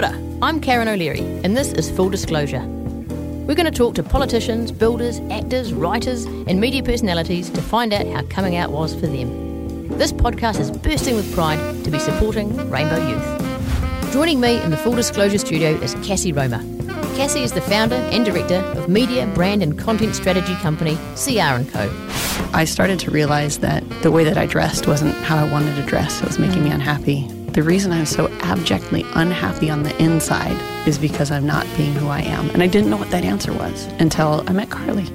Ora, I'm Karen O'Leary, and this is Full Disclosure. We're going to talk to politicians, builders, actors, writers, and media personalities to find out how coming out was for them. This podcast is bursting with pride to be supporting Rainbow Youth. Joining me in the Full Disclosure studio is Cassie Roma. Cassie is the founder and director of media, brand, and content strategy company CR & Co. I started to realize that the way that I dressed wasn't how I wanted to dress. It was making me mm. unhappy. The reason I'm so abjectly unhappy on the inside is because I'm not being who I am. And I didn't know what that answer was until I met Carly.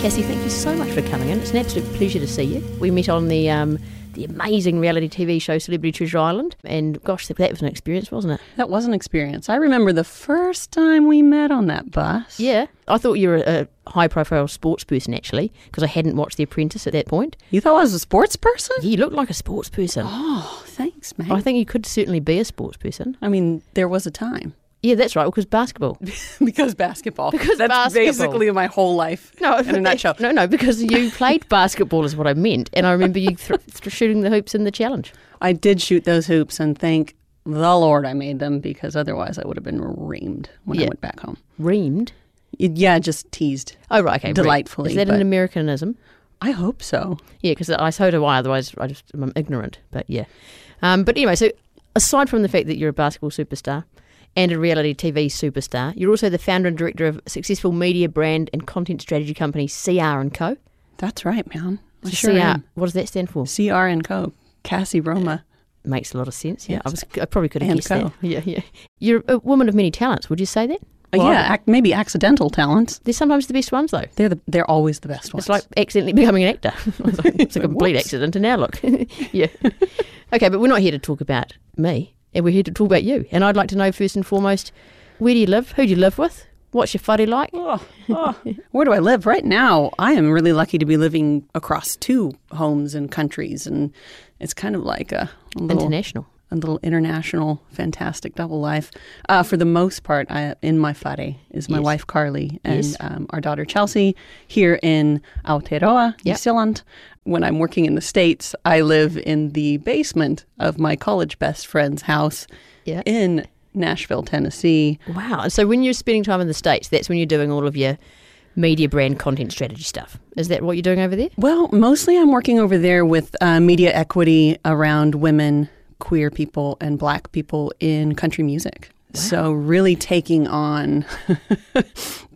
Cassie, thank you so much for coming in. It's an absolute pleasure to see you. We met on the um, the amazing reality TV show Celebrity Treasure Island, and gosh, that was an experience, wasn't it? That was an experience. I remember the first time we met on that bus. Yeah, I thought you were a high profile sports person actually, because I hadn't watched The Apprentice at that point. You thought I was a sports person? You looked like a sports person. Oh, thanks, man. I think you could certainly be a sports person. I mean, there was a time. Yeah, that's right. Because basketball. because basketball. Because that's basketball. basically my whole life. No, in a nutshell. No, no, because you played basketball is what I meant, and I remember you th- th- shooting the hoops in the challenge. I did shoot those hoops, and thank the Lord I made them because otherwise I would have been reamed when Yeah. I went back home. Reamed. Yeah, just teased. Oh right, okay. Delightfully, Is that an Americanism? I hope so. Yeah, because I so do I. Otherwise, I just I'm ignorant. But yeah. Um, but anyway, so aside from the fact that you're a basketball superstar and a reality TV superstar, you're also the founder and director of successful media brand and content strategy company CR and Co. That's right, man. I So sure CR, am. what does that stand for? CR and Co. Cassie Roma. Makes a lot of sense. Yeah, Yes. I was. I probably could have And guessed Co. that. Yeah, yeah. You're a woman of many talents. Would you say that? Uh, Well, yeah, ac- maybe accidental talents. They're sometimes the best ones, though. They're the, they're always the best ones. It's like accidentally becoming an actor. it's, like, it's a complete accident, and now look. yeah. Okay, but we're not here to talk about me, and we're here to talk about you. And I'd like to know first and foremost, where do you live? Who do you live with? What's your fuddy like? Oh, oh. Where do I live right now? I am really lucky to be living across two homes and countries, and it's kind of like a, a little International. A little international, fantastic double life. Uh, for the most part, I, in my whare is my Yes. wife Carly and Yes. um, our daughter Chelsea here in Aotearoa, New Zealand. When I'm working in the States, I live in the basement of my college best friend's house Yeah. in Nashville, Tennessee. Wow. So when you're spending time in the States, that's when you're doing all of your media brand content strategy stuff. Is that what you're doing over there? Well, mostly I'm working over there with uh, media equity around women, queer people, and black people in country music. So really taking on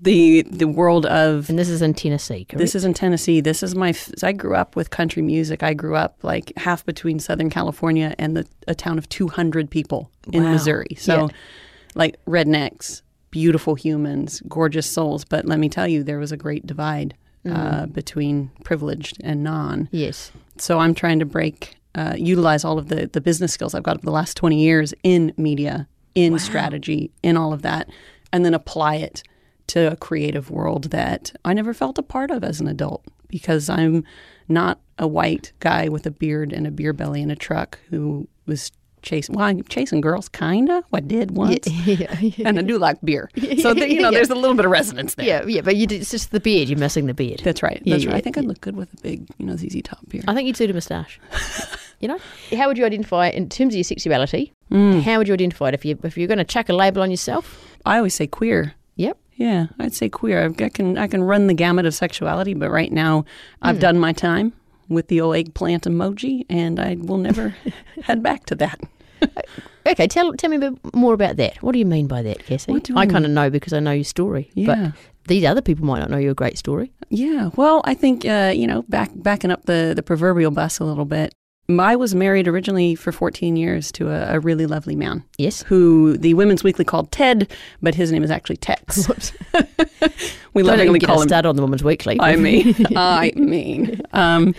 the the world of And this is in Tennessee, correct? this is in Tennessee. This is my. I grew up with country music. I grew up like half between Southern California and the, a town of 200 people in Wow. Missouri. So, Yeah. like rednecks, beautiful humans, gorgeous souls. But let me tell you, there was a great divide uh, between privileged and non. yes. So I'm trying to break, uh, utilize all of the the business skills I've got over the last 20 years in media, in strategy, in all of that, and then apply it to a creative world that I never felt a part of as an adult because I'm not a white guy with a beard and a beer belly and a truck who was chasing. Well, I'm chasing girls, kinda. I did once, yeah, yeah. and I do like beer. So that, you know, Yeah. there's a little bit of resonance there. Yeah, yeah, but you, it's just the beard. You're missing the beard. That's right. That's right. I think. I'd look good with a big, you know, ZZ Top beard. I think you'd suit a moustache. you know, how would you identify in terms of your sexuality? Mm. How would you identify it if you if you're going to chuck a label on yourself? I always say queer. Yep. Yeah, I'd say queer. I've- I can I can run the gamut of sexuality, but right now I've Hmm. done my time with the old eggplant emoji, and I will never head back to that. Okay, tell tell me a bit more about that. What do you mean by that, Cassie? I I kind of know because I know your story. Yeah. But these other people might not know your great story. Yeah, well, I think uh, you know, back backing up the the proverbial bus a little bit. I was married originally for 14 years to a, a really lovely man Yes. who the Women's Weekly called Ted, but his name is actually Tex. we lovingly call him started on the Women's Weekly. I mean, I mean, um,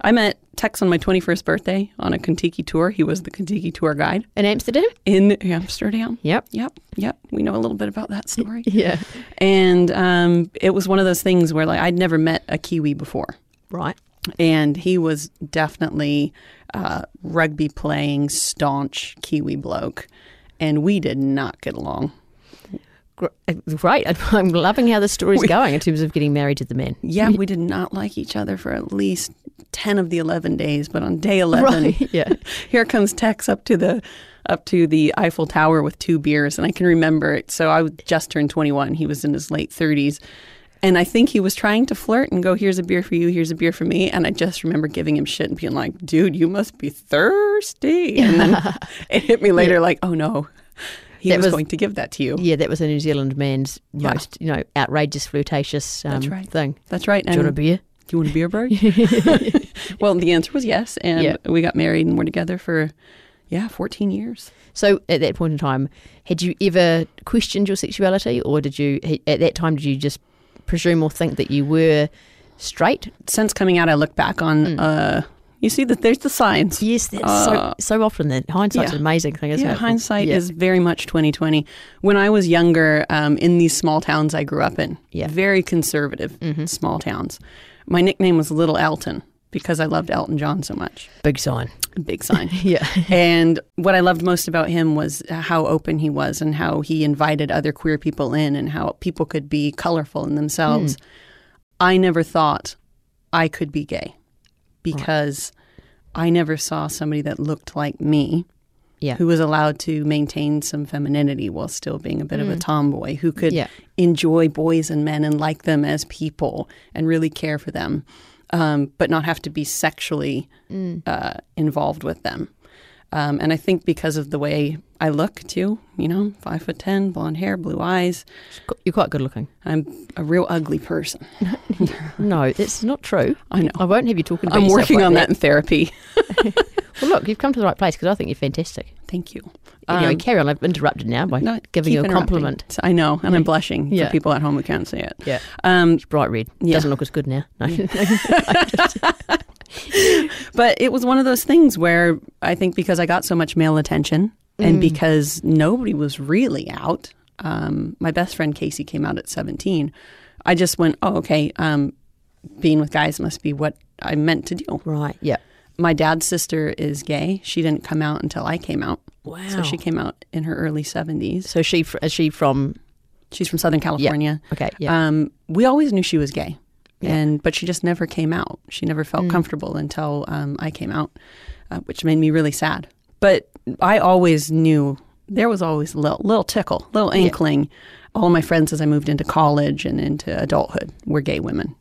I met Tex on my 21st birthday on a Contiki tour. He was the Contiki tour guide in Amsterdam. in Amsterdam. Yep. Yep, yep. We know a little bit about that story. Yeah. And um, it was one of those things where like I'd never met a Kiwi before, Right. And he was definitely uh, rugby playing staunch Kiwi bloke, and we did not get along. Uh, Great. I'm loving how the story's going in terms of getting married to the men. Yeah, we did not like each other for at least 10 of the 11 days, but on day 11, Right, yeah. here comes Tex up to the up to the Eiffel Tower with two beers, and I can remember it. So I just turned 21. He was in his late 30s. And I think he was trying to flirt and go, here's a beer for you, here's a beer for me. And I just remember giving him shit and being like, dude, you must be thirsty. And then it hit me later, like, oh no, he was, was- going to give that to you. Yeah, that was a New Zealand man's Yeah. most, you know, outrageous, flirtatious um, That's right. thing. That's right. Do you want a beer? do you want a beer, bro? well, the answer was yes. And Yeah. we got married and we're together for, yeah, 14 years. So at that point in time, had you ever questioned your sexuality, or did you at that time did you just presume or think that you were straight? Since coming out, I look back on, Mm. uh, you see that there's the signs. Yes, Uh, so so often that hindsight's yeah. an amazing thing, isn't yeah, it? hindsight Yeah. is very much 2020. When I was younger, um, in these small towns I grew up in, Yeah. very conservative Mhm. small towns, my nickname was Little Elton because I loved Elton John so much. big sign. Big sign. Yeah, and what I loved most about him was how open he was and how he invited other queer people in and how people could be colorful in themselves. Hmm. I never thought I could be gay because I never saw somebody that looked like me Yeah. who was allowed to maintain some femininity while still being a bit of a tomboy, who could Hmm. Yeah. enjoy boys and men and like them as people and really care for them, um, but not have to be sexually Hmm. uh, involved with them. Um, and I think because of the way I look too, you know, five foot ten, blonde hair, blue eyes, you're quite good looking. I'm a real ugly person. No, it's not true. I know. I won't have you talking I'm working like on that in therapy. Well, look, you've come to the right place because I think you're fantastic. Thank you. Anyway, Um, carry on. I've interrupted now by no, giving you a compliment. I know, and I'm blushing Yeah. for people at home who can't see it. Yeah. Um, It's bright red. Yeah. Doesn't look as good now. No. But it was one of those things where I think because I got so much male attention and because nobody was really out, um, my best friend Casey came out at 17. I just went, oh, okay, um, being with guys must be what I meant to do. right. Yeah. My dad's sister is gay. She didn't come out until I came out. Wow. So she came out in her early 70s. So she is she from? She's from Southern California. Okay. Yeah. Um, we always knew she was gay, Yeah. and but she just never came out. She never felt comfortable until um, I came out, uh, which made me really sad. But I always knew there was always a little, little tickle, little inkling. All my friends, as I moved into college and into adulthood, were gay women.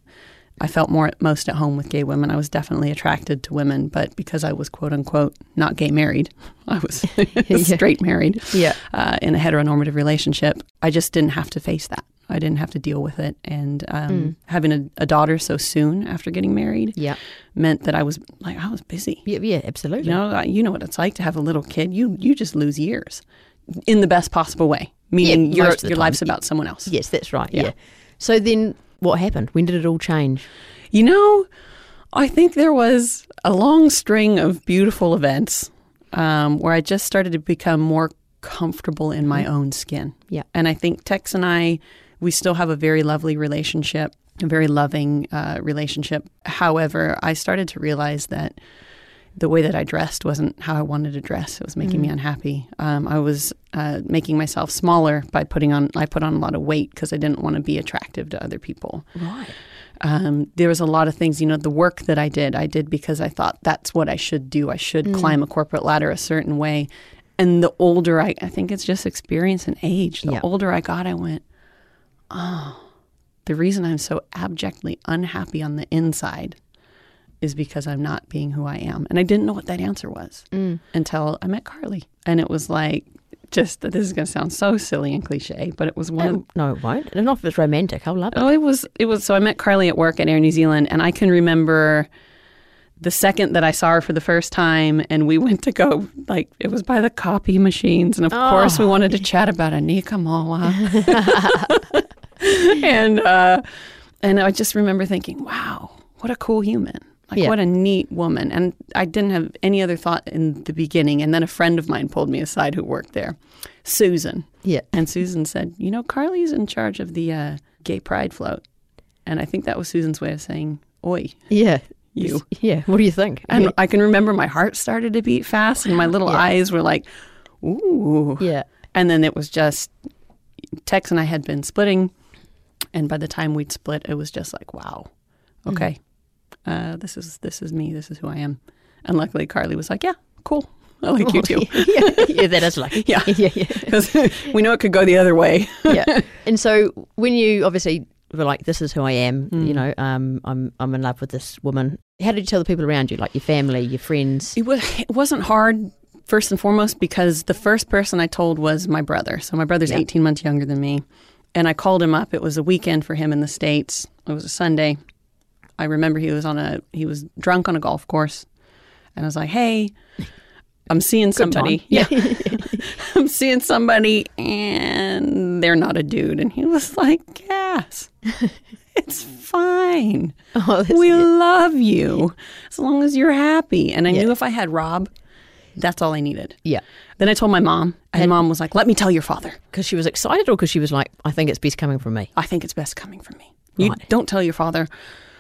I felt more most at home with gay women. I was definitely attracted to women, but because I was quote unquote not gay married, I was straight married yeah. uh, in a heteronormative relationship, I just didn't have to face that. I didn't have to deal with it. And um, having a, a daughter so soon after getting married Yeah. meant that I was like, I was busy. Yeah. Yeah. Absolutely. You know, you know what it's like to have a little kid. You you just lose years in the best possible way, meaning Yeah, your most of the your time. life's about someone else. Yes, that's right. Yeah. Yeah. So then, what happened? When did it all change? You know, I think there was a long string of beautiful events um, where I just started to become more comfortable in my own skin. Yeah. And I think Tex and I, we still have a very lovely relationship, a very loving uh, relationship. However, I started to realize that the way that I dressed wasn't how I wanted to dress. It was making me unhappy. Um, I was uh, making myself smaller by putting on, I put on a lot of weight because I didn't want to be attractive to other people Right. um, there was a lot of things, you know, the work that I did, I did because I thought that's what I should do. I should climb a corporate ladder a certain way. And the older I, I think it's just experience and age. The Yeah. older I got, I went, oh, the reason I'm so abjectly unhappy on the inside is because I'm not being who I am. And I didn't know what that answer was until I met Carly. And it was like, just that this is going to sound so silly and cliche, but it was one of Um, no, it won't. And not if it's romantic. I'll love it. Oh, it was it was so I met Carly at work at Air New Zealand and I can remember the second that I saw her for the first time and we went to go like it was by the copy machines and of course we wanted to chat about Anika Moa. and uh and I just remember thinking, wow, what a cool human. Like Yeah. what a neat woman. And I didn't have any other thought in the beginning and then a friend of mine pulled me aside who worked there, Susan. Yeah. And Susan said, You know, Carly's in charge of the uh, gay pride float. And I think that was Susan's way of saying, Oi, Yeah. you. Yeah. What do you think? And I can remember my heart started to beat fast and my little Yeah. eyes were like, Ooh. yeah. And then it was just, Tex and I had been splitting. And by the time we'd split, it was just like, Wow, okay. Uh, this is this is me. This is who I am. And luckily, Carly was like, "Yeah, cool. I like you too." yeah, yeah, that is lucky. Yeah. yeah, yeah. Because we know it could go the other way. yeah. And so when you obviously were like, "This is who I am," Mm. you know, um, I'm I'm in love with this woman. How did you tell the people around you, like your family, your friends? It was it wasn't hard first and foremost because the first person I told was my brother. So my brother's Yeah. 18 months younger than me. And I called him up. It was a weekend for him in the states. It was a Sunday. I remember he was on a he was drunk on a golf course. And I was like, "Hey, I'm seeing somebody. Yeah. I'm seeing somebody and they're not a dude." And he was like, "Yes. It's fine." Oh, we love you as long as you're happy. And I Yeah. knew if I had Rob, that's all I needed. yeah. Then I told my mom, and And- mom was like, "Let me tell your father. Because she was excited, or because she was like, "I think it's best coming from me." I think it's best coming from me. You don't tell your father.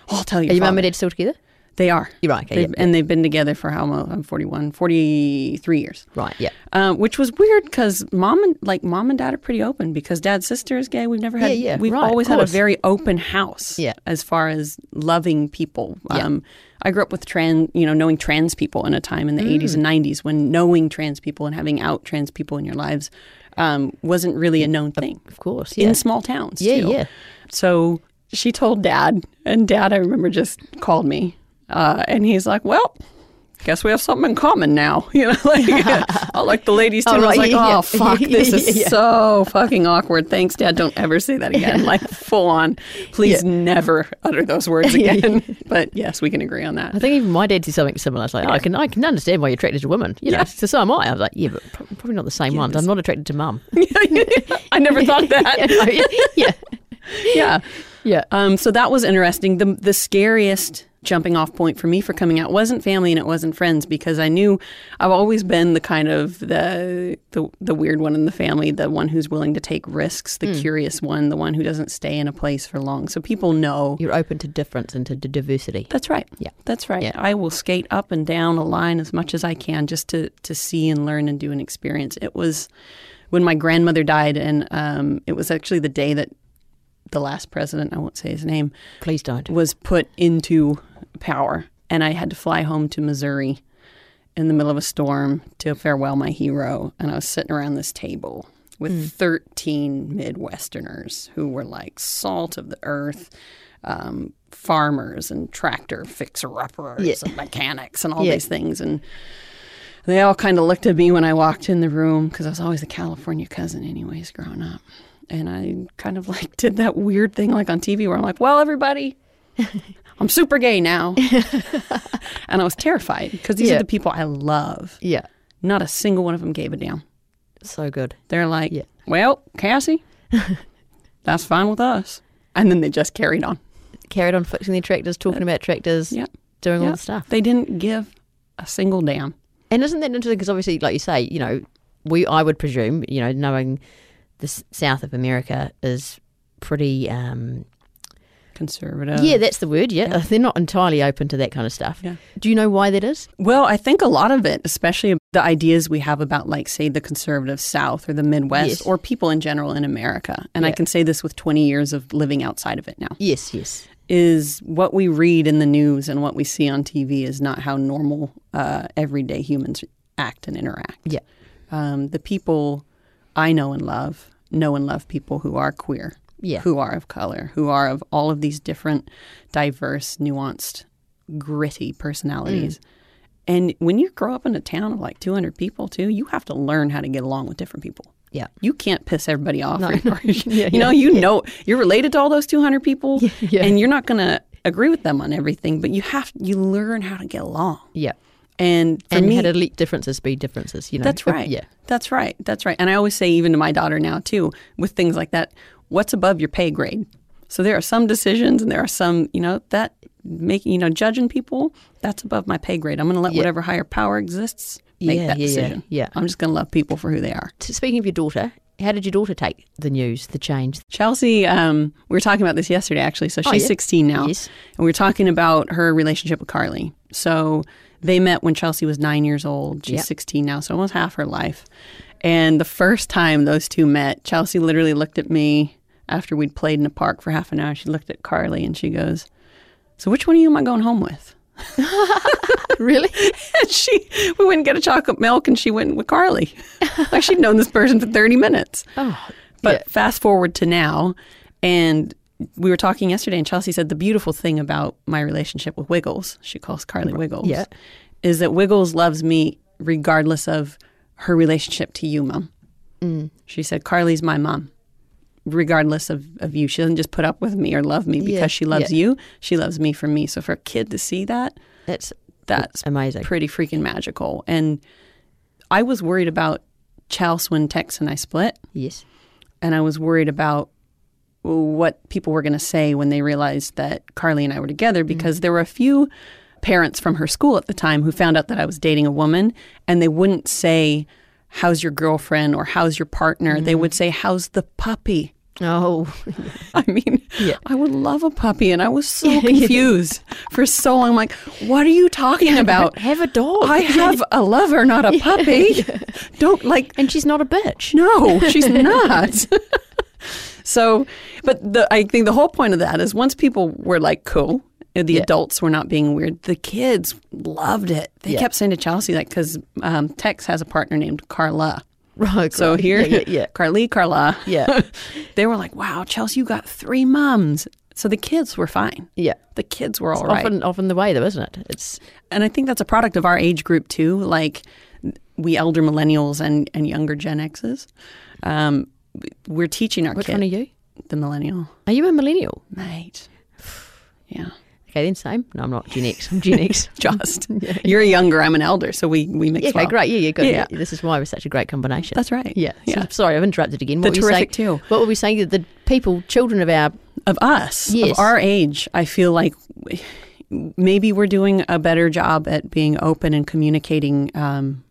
I'll tell you. Are your mum and dad still together? They are. You're right. Okay, They've- yeah, And they've been together for how long? I'm 41, 43 years. Right. Yeah. Um, which was weird because mom and like mom and dad are pretty open because dad's sister is gay. We've never had. Yeah, yeah, we've right, always had a very open house. Yeah. as far as loving people. Yeah. Um, I grew up with trans, you know, knowing trans people in a time in the 80s Mm. and 90s when knowing trans people and having out trans people in your lives um, wasn't really a known thing Of course. Yeah. in small towns. Yeah, too. yeah. So she told dad, and dad, I remember, just called me, uh, and he's like, "Well, guess we have something in common now." You know, like, I like the ladies too. Oh, I was like, yeah, "Oh yeah. fuck, this is Yeah. so fucking awkward." Thanks, dad. Don't ever say that again. Like full on. Please never utter those words again. but yes, we can agree on that. I think even my dad did something similar. It's like, oh, I can I can understand why you're attracted to women. You know, Yeah. so so am I. I was like, yeah, but probably not the same ones. I'm not attracted to mum. I never thought that. yeah. yeah. Yeah. Um, so that was interesting. The the scariest jumping off point for me for coming out wasn't family and it wasn't friends because I knew I've always been the kind of the the, the weird one in the family, the one who's willing to take risks, the curious one, the one who doesn't stay in a place for long. So people know You're open to difference and to d- diversity. that's right. Yeah. That's right. Yeah. I will skate up and down a line as much as I can just to to see and learn and do an experience. It was when my grandmother died and um, it was actually the day that the last president, I won't say his name, Please don't. was put into power. And I had to fly home to Missouri in the middle of a storm to farewell my hero. And I was sitting around this table with 13 Midwesterners who were like salt of the earth, um, farmers and tractor fixer uppers Yeah. and mechanics and all Yeah. these things. And they all kind of looked at me when I walked in the room because I was always a California cousin, anyways, growing up. And I kind of like did that weird thing like on TV where I'm like, well, everybody, I'm super gay now. and I was terrified because these Yeah. are the people I love. Yeah. Not a single one of them gave a damn. So good. They're like, Yeah. well, Cassie, that's fine with us. And then they just carried on. Carried on fixing their tractors, talking uh, about tractors, Yep. doing all the stuff. They didn't give a single damn. And isn't that interesting? Because obviously, like you say, you know, we I would presume, you know, knowing the s- south of America is pretty. Um, Conservative. yeah, that's the word. Yeah. they're not entirely open to that kind of stuff. Yeah. Do you know why that is? Well, I think a lot of it, especially the ideas we have about, like, say, the conservative South or the Midwest Yes. or people in general in America, and I can say this with 20 years of living outside of it now, Yes, yes, is what we read in the news and what we see on TV is not how normal, uh, everyday humans act and interact. yeah, Um, the people I know and love know and love people who are queer, yeah, who are of color, who are of all of these different, diverse, nuanced, gritty personalities. Mm. And when you grow up in a town of like 200 people, too, you have to learn how to get along with different people. yeah, You can't piss everybody off. No. or- Yeah, you know, yeah, you know, you're related to all those 200 people, yeah. and you're not going to agree with them on everything, but you have you learn how to get along. yeah. And for and me, to let differences be differences. You know, that's Uh, right. Yeah, That's right. That's right. And I always say, even to my daughter now, too, with things like that, what's above your pay grade? So there are some decisions and there are some, you know, that making, you know, judging people, that's above my pay grade. I'm going to let Yeah. whatever higher power exists make Yeah, that yeah, yeah, decision. yeah. I'm just going to love people for who they are. Speaking of your daughter, how did your daughter take the news, the change? Chelsea, um, we were talking about this yesterday, actually. So Oh, she's yeah. 16 now. Yes. And we were talking about her relationship with Carly. So they met when Chelsea was nine years old. She's Yep. 16 now, so almost half her life. And the first time those two met, Chelsea literally looked at me after we'd played in the park for half an hour. She looked at Carly and she goes, So which one of you am I going home with? Really? And she, we went and get a chocolate milk, and she went with Carly. like she'd known this person for 30 minutes. Oh, But yeah. fast forward to now, and we were talking yesterday, and Chelsea said the beautiful thing about my relationship with Wiggles, she calls Carly Wiggles, Yeah. is that Wiggles loves me regardless of her relationship to you, Mom. Mm. She said, Carly's my mom, regardless of, of you. She doesn't just put up with me or love me because Yeah, she loves yeah. you. She loves me for me. So for a kid to see that, that's that's amazing. pretty freaking magical. And I was worried about Chelsea when Tex and I split Yes. and I was worried about what people were going to say when they realized that Carly and I were together mm. because there were a few parents from her school at the time who found out that I was dating a woman and they wouldn't say how's your girlfriend or how's your partner they mm. would say how's the puppy Oh, I mean, Yeah. I would love a puppy, and I was so confused for so long. I'm like, what are you talking about? have a dog. I have a lover, not a puppy. Don't like and she's not a bitch. no, she's not. So, but the I think the whole point of that is once people were like cool, uh, the Yeah. adults were not being weird. The kids loved it. They Yeah. kept saying to Chelsea like because um, Tex has a partner named Carla. Right. So right. here, Yeah. Yeah. Carly, Carla. Yeah. they were like, "Wow, Chelsea, you got three moms. So the kids were fine. yeah. The kids were all It's right. often, often the way, though, isn't it? It's and I think that's a product of our age group too. Like we elder millennials and, and younger Gen X's. Um, we're teaching our which kids one are you? the millennial Are you a millennial? mate. Yeah, Okay, then same. No, I'm not Gen X. I'm Gen X. just you're a younger. I'm an elder, so we we mix Yeah, okay, well. great. Yeah, yeah, good. Yeah. This is why we're such a great combination. That's right. yeah. So- yeah. sorry, I've interrupted again. The What were terrific saying? too. What were we saying? That the people, children of our Of us, Yes. of our age, I feel like maybe we're doing a better job at being open and communicating um,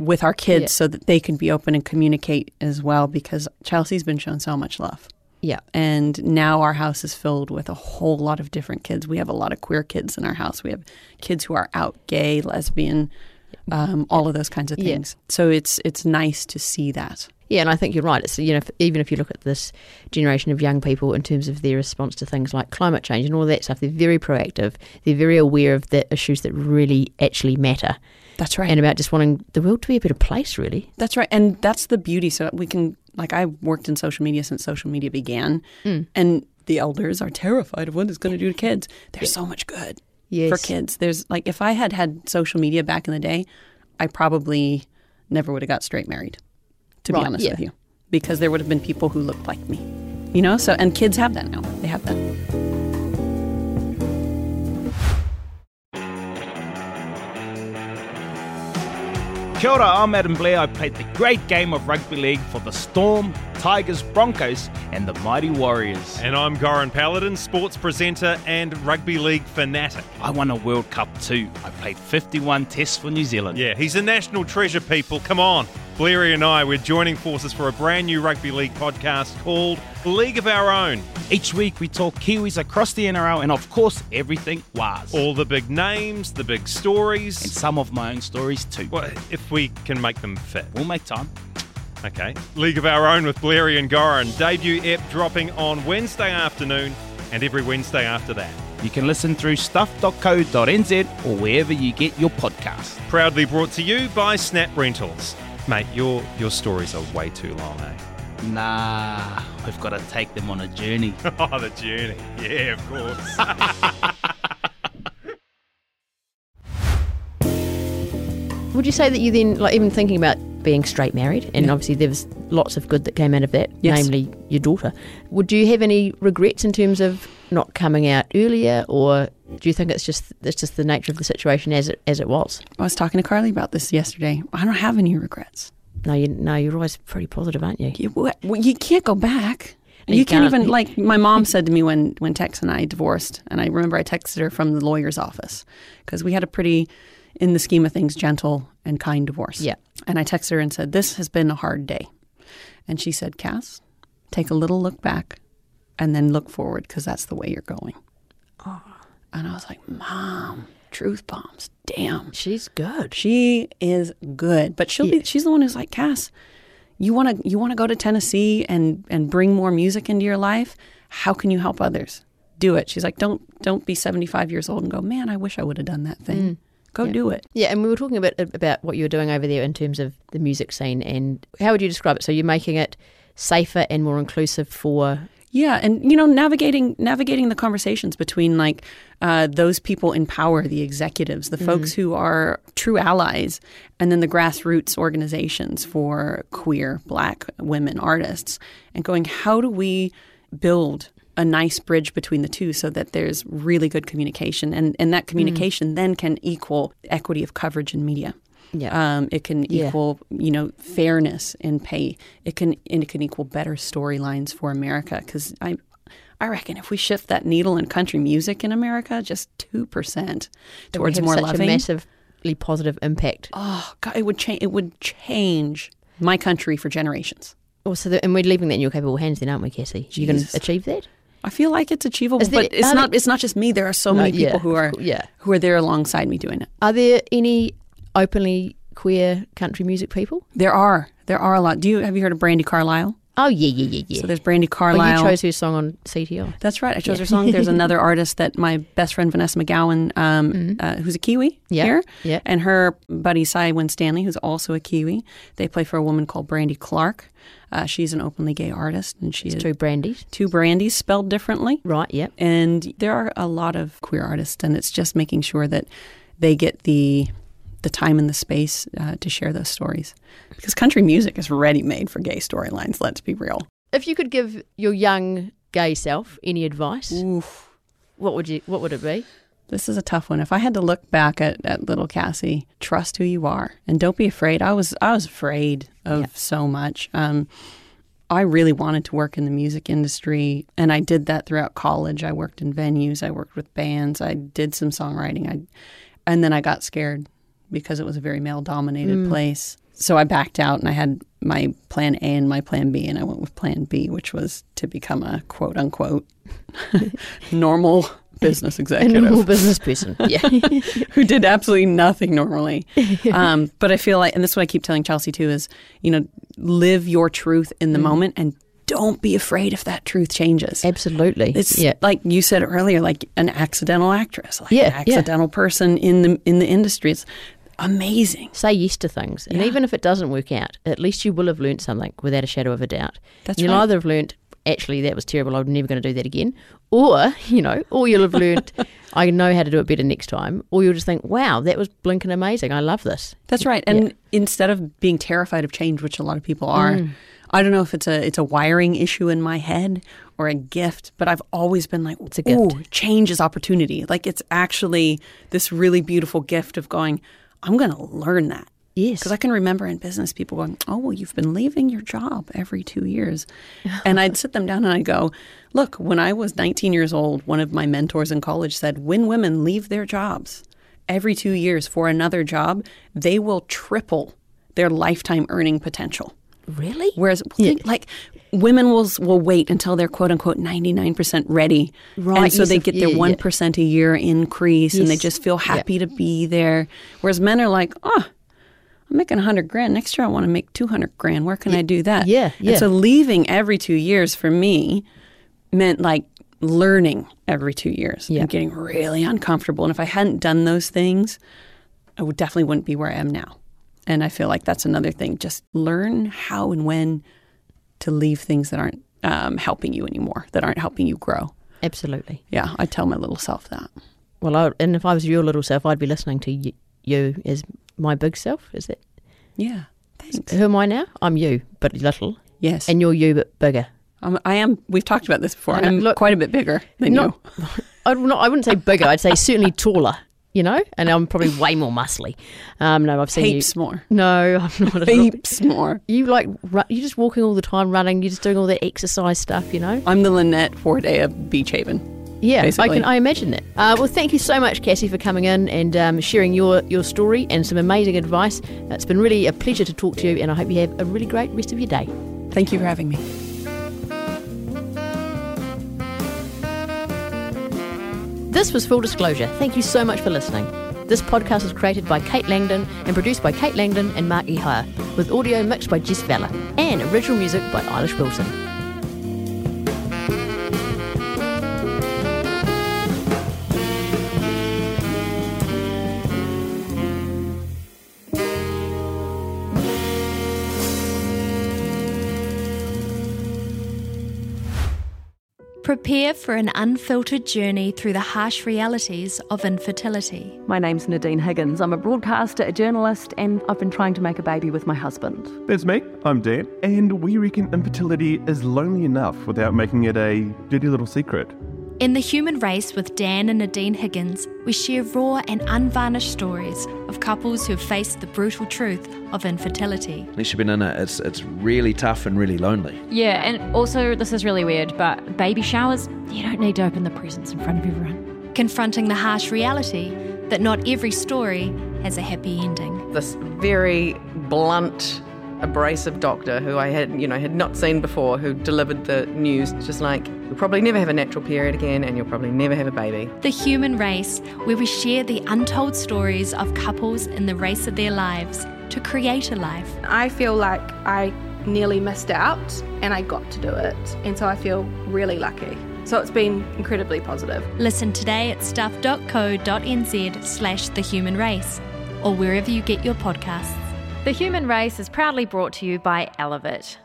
with our kids Yeah. so that they can be open and communicate as well. Because Chelsea's been shown so much love. yeah, And now our house is filled with a whole lot of different kids. We have a lot of queer kids in our house. We have kids who are out gay, lesbian, um, all of those kinds of Yeah. things. So it's it's nice to see that. yeah, and I think you're right. It's you know, if, even if you look at this generation of young people in terms of their response to things like climate change and all that stuff, they're very proactive. They're very aware of the issues that really actually matter, That's right. and about just wanting the world to be a better place. Really, That's right. And that's the beauty. So we can, like, I worked in social media since social media began. Mm. And the elders are terrified of what it's going to do to kids. There's so much good yes, for kids. There's, like, if I had had social media back in the day, I probably never would have got straight married, to Right, be honest yeah. with you, because there would have been people who looked like me. You know, so, and kids have that now. They have that. Kia ora, I'm Adam Blair. I played the great game of rugby league for the Storm, Tigers, Broncos, and the Mighty Warriors. And I'm Goran Paladin, sports presenter and rugby league fanatic. I won a World Cup too. I played 51 tests for New Zealand. Yeah, he's a national treasure, people. Come on. Blairy and I, we're joining forces for a brand new rugby league podcast called League of Our Own. Each week we talk Kiwis across the NRL and, of course, everything was. All the big names, the big stories. and some of my own stories too. Well, if we can make them fit. We'll make time. Okay. League of Our Own with Blairy and Goran. Debut ep dropping on Wednesday afternoon and every Wednesday after that. You can listen through stuff.co.nz or wherever you get your podcast. Proudly brought to you by Snap Rentals. Mate, your your stories are way too long, eh? Nah, we've got to take them on a journey. Oh, the journey. Yeah, of course. Would you say that you then, like, even thinking about being straight married, and obviously there was lots of good that came out of that, Yes. namely your daughter. Would you have any regrets in terms of not coming out earlier, or do you think it's just it's just the nature of the situation as it as it was? I was talking to Carly about this yesterday. I don't have any regrets. No, you no, you're always pretty positive, aren't you? You, well, you can't go back. No, you, you can't, can't. even like my mom said to me when when Tex and I divorced, and I remember I texted her from the lawyer's office because we had a pretty, in the scheme of things, gentle and kind divorce. Yeah. And I texted her and said, "This has been a hard day," and she said, "Cass, take a little look back, and then look forward because that's the way you're going." And I was like, "Mom, truth bombs, damn." She's good. She is good, but she'll Yeah. be. She's the one who's like, Cass, you want to you want to go to Tennessee and and bring more music into your life. How can you help others? do it. She's like, don't don't be 75 years old and go, man, I wish I would have done that thing. Mm. Go Yeah. do it. Yeah, and we were talking a bit about what you were doing over there in terms of the music scene, and how would you describe it? So you're making it safer and more inclusive for Yeah, and you know, navigating navigating the conversations between like uh, those people in power, the executives, the folks who are true allies, and then the grassroots organizations for queer Black women artists, and going, how do we build a nice bridge between the two so that there's really good communication, and and that communication then can equal equity of coverage in media. yeah. Um, it can Yeah. equal, you know, fairness in pay. It can and it can equal better storylines for America. Because I, I reckon if we shift that needle in country music in America just two percent towards more such loving, a massively positive impact. oh God, it would change. It would change my country for generations. Also, the, and we're leaving that in your capable hands, then, aren't we, Cassie? Are You're going to achieve that. I feel like it's achievable, there- but it's not. It's not just me. There are so No, many people yeah, who are yeah. who are there alongside me doing it. Are there any openly queer country music people? There are. There are a lot. Do you have you heard of Brandi Carlile? Oh yeah, yeah, yeah, yeah. So there's Brandi well, Carlile. you chose her song on CTI. That's right. I chose her song. There's another artist that my best friend Vanessa McGowan, um, uh, who's a Kiwi Mm-hmm. Yeah, here, yeah. and her buddy Cy Winstanley, who's also a Kiwi. They play for a woman called Brandy Clark. Uh, she's an openly gay artist, and she is Two brandies. two Brandys spelled differently. Right. Yep. And there are a lot of queer artists, and it's just making sure that they get the the time and the space uh, to share those stories. Because country music is ready made for gay storylines. Let's be real. If you could give your young gay self any advice, Oof. what would you? What would it be? This is a tough one. If I had to look back at, at little Cassie, trust who you are and don't be afraid. I was I was afraid of Yeah. so much. Um, I really wanted to work in the music industry, and I did that throughout college. I worked in venues, I worked with bands, I did some songwriting. I, and then I got scared because it was a very male dominated place. So I backed out, and I had my plan A and my plan B, and I went with plan B, which was to become a quote unquote normal business A executive normal business person. Yeah. who did absolutely nothing normally. um, but I feel like, and this is what I keep telling Chelsea too, is you know, live your truth in the Mm. moment and don't be afraid if that truth changes. Absolutely. It's yeah. like you said earlier, like an accidental actress, like Yeah, an yeah. accidental person in the in the industry. It's amazing. Say yes to things, and Yeah. even if it doesn't work out, at least you will have learnt something without a shadow of a doubt. That's you'll right. either have learnt actually that was terrible. I'm never going to do that again, or you know, or you'll have learnt I know how to do it better next time, or you'll just think, wow, that was blinking amazing. I love this. That's right. And instead of being terrified of change, which a lot of people are, Mm. I don't know if it's a it's a wiring issue in my head or a gift, but I've always been like, It's a gift. Change is opportunity. Like it's actually this really beautiful gift of going, I'm going to learn that. Yes. Because I can remember in business people going, Oh, well, you've been leaving your job every two years. and I'd sit them down and I'd go, Look, when I was 19 years old, one of my mentors in college said, When women leave their jobs every two years for another job, they will triple their lifetime earning potential. Really? Whereas, think, like, women will will wait until they're quote unquote ninety nine percent ready, Right, And so yes, they get yeah, their yeah. one a year increase, and they just feel Yeah. happy to be there. Whereas men are like, oh, I'm making a hundred grand next year. I want to make two hundred grand. Where can I do that? yeah, yeah. And so leaving every two years for me meant like learning every two years Yeah. and getting really uncomfortable. And if I hadn't done those things, I would definitely wouldn't be where I am now. And I feel like that's another thing. Just learn how and when to leave things that aren't um, helping you anymore, that aren't helping you grow. Absolutely. Yeah, I tell my little self that. Well, I, and if I was your little self, I'd be listening to y- you as my big self. Is it? Yeah, thanks. who am I now? I'm you, but little, Yes, and you're you, but bigger. um, I am. We've talked about this before. I know. I'm Look- quite a bit bigger than Not- you. I'd not, I wouldn't say bigger. I'd say certainly taller. You know, and I'm probably way more muscly. Um, no, I've seen Heaps you. more. No, I'm not. At all. Heaps more. You like you're just walking all the time, running. You're just doing all that exercise stuff. You know. I'm the Lynette Forday of Beach Haven. Yeah, I can. I imagine that. Uh, well, thank you so much, Cassie, for coming in and um, sharing your your story and some amazing advice. It's been really a pleasure to talk to you, and I hope you have a really great rest of your day. Thank you for having me. This was Full Disclosure. Thank you so much for listening. This podcast is created by Kate Langdon and produced by Kate Langdon and Mark Ehire, with audio mixed by Jess Vella and original music by Eilish Wilson. Prepare for an unfiltered journey through the harsh realities of infertility. My name's Nadine Higgins. I'm a broadcaster, a journalist, and I've been trying to make a baby with my husband. That's me. I'm Dan, and we reckon infertility is lonely enough without making it a dirty little secret. In The Human Race with Dan and Nadine Higgins, we share raw and unvarnished stories of couples who have faced the brutal truth of infertility. Unless you've been in it, it's, it's really tough and really lonely. Yeah, and also, this is really weird, but baby showers, you don't need to open the presents in front of everyone. Confronting the harsh reality that not every story has a happy ending. This very blunt, abrasive doctor who I had, you know, had not seen before, who delivered the news, just like, you'll probably never have a natural period again and you'll probably never have a baby. The Human Race, where we share the untold stories of couples in the race of their lives to create a life. I feel like I nearly missed out and I got to do it. And so I feel really lucky. So it's been incredibly positive. Listen today at stuff.co.nz slash the human race or wherever you get your podcasts. The Human Race is proudly brought to you by Elevate.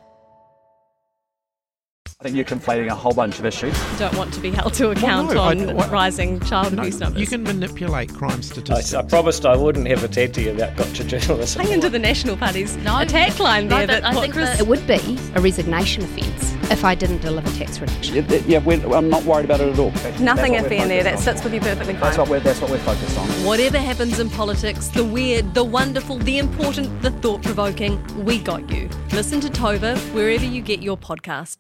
I think you're conflating a whole bunch of issues. Don't want to be held to account no, on I- what- rising child No, abuse numbers. you can manipulate crime statistics. I promised I wouldn't have a tattoo about gotcha journalism. Hang into the National Party's No, attack line no, there. but that I think Chris- that It would be a resignation offence if I didn't deliver tax reduction. Yeah, yeah, we're, I'm not worried about it at all. That's- Nothing that's what iffy in there. That on. sits with you perfectly fine. That's what we're that's what we're focused on. Whatever happens in politics, the weird, the wonderful, the important, the thought provoking, we got you. Listen to Tova wherever you get your podcasts.